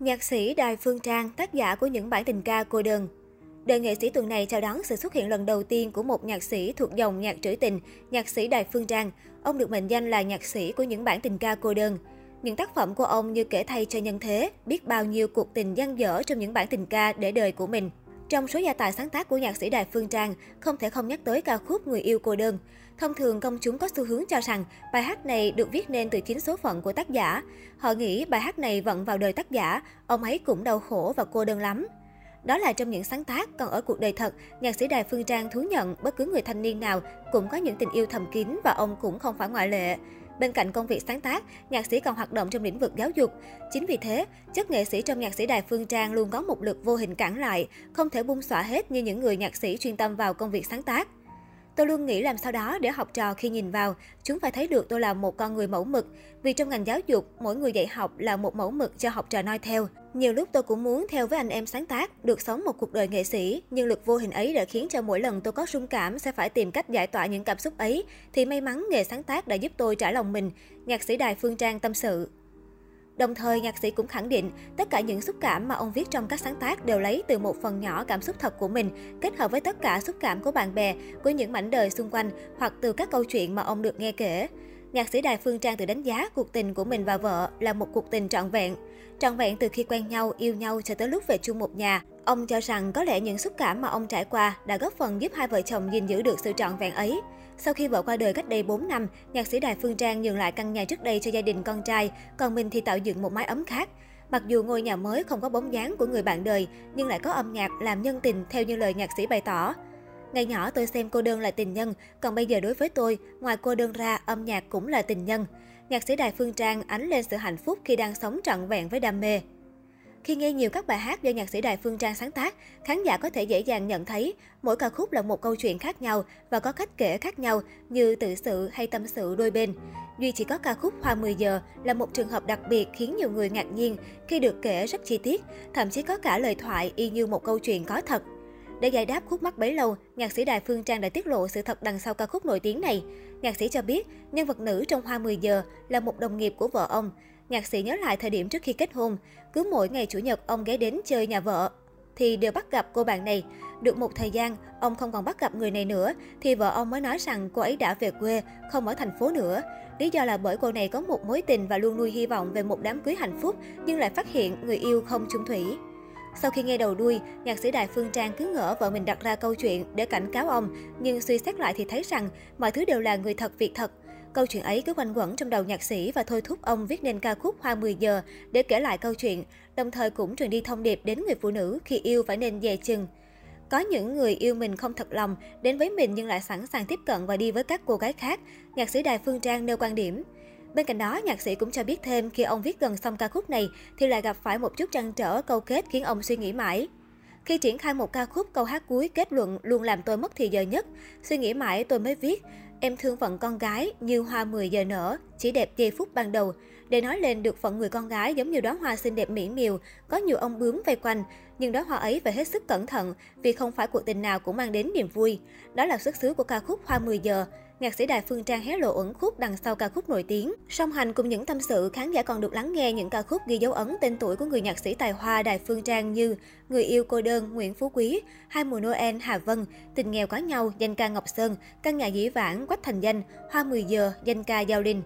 Nhạc sĩ Đài Phương Trang, tác giả của những bản tình ca cô đơn. Đời nghệ sĩ tuần này chào đón sự xuất hiện lần đầu tiên của một nhạc sĩ thuộc dòng nhạc trữ tình, nhạc sĩ Đài Phương Trang. Ông được mệnh danh là nhạc sĩ của những bản tình ca cô đơn. Những tác phẩm của ông như kể thay cho nhân thế, biết bao nhiêu cuộc tình gian dở trong những bản tình ca để đời của mình. Trong số gia tài sáng tác của nhạc sĩ Đài Phương Trang, không thể không nhắc tới ca khúc Người yêu cô đơn. Thông thường công chúng có xu hướng cho rằng bài hát này được viết nên từ chính số phận của tác giả. Họ nghĩ bài hát này vận vào đời tác giả, ông ấy cũng đau khổ và cô đơn lắm. Đó là trong những sáng tác, còn ở cuộc đời thật, nhạc sĩ Đài Phương Trang thú nhận bất cứ người thanh niên nào cũng có những tình yêu thầm kín và ông cũng không phải ngoại lệ. Bên cạnh công việc sáng tác, nhạc sĩ còn hoạt động trong lĩnh vực giáo dục. Chính vì thế, chất nghệ sĩ trong nhạc sĩ Đài Phương Trang luôn có một lực vô hình cản lại, không thể bung xõa hết như những người nhạc sĩ chuyên tâm vào công việc sáng tác. Tôi luôn nghĩ làm sao đó để học trò khi nhìn vào, chúng phải thấy được tôi là một con người mẫu mực. Vì trong ngành giáo dục, mỗi người dạy học là một mẫu mực cho học trò noi theo. Nhiều lúc tôi cũng muốn theo với anh em sáng tác, được sống một cuộc đời nghệ sĩ, nhưng lực vô hình ấy đã khiến cho mỗi lần tôi có rung cảm sẽ phải tìm cách giải tỏa những cảm xúc ấy, thì may mắn nghề sáng tác đã giúp tôi trả lòng mình, nhạc sĩ Đài Phương Trang tâm sự. Đồng thời, nhạc sĩ cũng khẳng định tất cả những xúc cảm mà ông viết trong các sáng tác đều lấy từ một phần nhỏ cảm xúc thật của mình, kết hợp với tất cả xúc cảm của bạn bè, của những mảnh đời xung quanh hoặc từ các câu chuyện mà ông được nghe kể. Nhạc sĩ Đài Phương Trang tự đánh giá cuộc tình của mình và vợ là một cuộc tình trọn vẹn. Trọn vẹn từ khi quen nhau, yêu nhau cho tới lúc về chung một nhà. Ông cho rằng có lẽ những xúc cảm mà ông trải qua đã góp phần giúp hai vợ chồng gìn giữ được sự trọn vẹn ấy. Sau khi vợ qua đời cách đây 4 năm, nhạc sĩ Đài Phương Trang nhường lại căn nhà trước đây cho gia đình con trai, còn mình thì tạo dựng một mái ấm khác. Mặc dù ngôi nhà mới không có bóng dáng của người bạn đời, nhưng lại có âm nhạc làm nhân tình theo như lời nhạc sĩ bày tỏ. Ngày nhỏ tôi xem cô đơn là tình nhân, còn bây giờ đối với tôi, ngoài cô đơn ra, âm nhạc cũng là tình nhân. Nhạc sĩ Đài Phương Trang ánh lên sự hạnh phúc khi đang sống trọn vẹn với đam mê. Khi nghe nhiều các bài hát do nhạc sĩ Đài Phương Trang sáng tác, khán giả có thể dễ dàng nhận thấy mỗi ca khúc là một câu chuyện khác nhau và có cách kể khác nhau như tự sự hay tâm sự đôi bên. Duy chỉ có ca khúc Hoa 10 giờ là một trường hợp đặc biệt khiến nhiều người ngạc nhiên khi được kể rất chi tiết, thậm chí có cả lời thoại y như một câu chuyện có thật. Để giải đáp khúc mắc bấy lâu, nhạc sĩ Đài Phương Trang đã tiết lộ sự thật đằng sau ca khúc nổi tiếng này. Nhạc sĩ cho biết, nhân vật nữ trong Hoa 10 giờ là một đồng nghiệp của vợ ông. Nhạc sĩ nhớ lại thời điểm trước khi kết hôn, cứ mỗi ngày chủ nhật ông ghé đến chơi nhà vợ thì đều bắt gặp cô bạn này. Được một thời gian, ông không còn bắt gặp người này nữa, thì vợ ông mới nói rằng cô ấy đã về quê, không ở thành phố nữa. Lý do là bởi cô này có một mối tình và luôn nuôi hy vọng về một đám cưới hạnh phúc, nhưng lại phát hiện người yêu không chung thủy. Sau khi nghe đầu đuôi, nhạc sĩ Đài Phương Trang cứ ngỡ vợ mình đặt ra câu chuyện để cảnh cáo ông, nhưng suy xét lại thì thấy rằng mọi thứ đều là người thật việc thật. Câu chuyện ấy cứ quanh quẩn trong đầu nhạc sĩ và thôi thúc ông viết nên ca khúc Hoa 10 giờ để kể lại câu chuyện, đồng thời cũng truyền đi thông điệp đến người phụ nữ khi yêu phải nên dè chừng. Có những người yêu mình không thật lòng, đến với mình nhưng lại sẵn sàng tiếp cận và đi với các cô gái khác, nhạc sĩ Đài Phương Trang nêu quan điểm. Bên cạnh đó, nhạc sĩ cũng cho biết thêm khi ông viết gần xong ca khúc này thì lại gặp phải một chút trăn trở câu kết khiến ông suy nghĩ mãi. Khi triển khai một ca khúc, câu hát cuối kết luận luôn làm tôi mất thì giờ nhất. Suy nghĩ mãi tôi mới viết, em thương phận con gái như hoa 10 giờ nở, chỉ đẹp giây phút ban đầu. Để nói lên được phận người con gái giống như đóa hoa xinh đẹp mỹ miều, có nhiều ông bướm vây quanh, nhưng đóa hoa ấy phải hết sức cẩn thận vì không phải cuộc tình nào cũng mang đến niềm vui. Đó là xuất xứ của ca khúc Hoa 10 giờ nhạc sĩ Đài Phương Trang hé lộ ẩn khúc đằng sau ca khúc nổi tiếng. Song hành cùng những tâm sự, khán giả còn được lắng nghe những ca khúc ghi dấu ấn tên tuổi của người nhạc sĩ tài hoa Đài Phương Trang như Người yêu cô đơn Nguyễn Phú Quý, Hai mùa Noel Hà Vân, Tình nghèo có nhau danh ca Ngọc Sơn, Căn nhà dĩ vãng Quách Thành Danh, Hoa 10 giờ danh ca Giao Linh.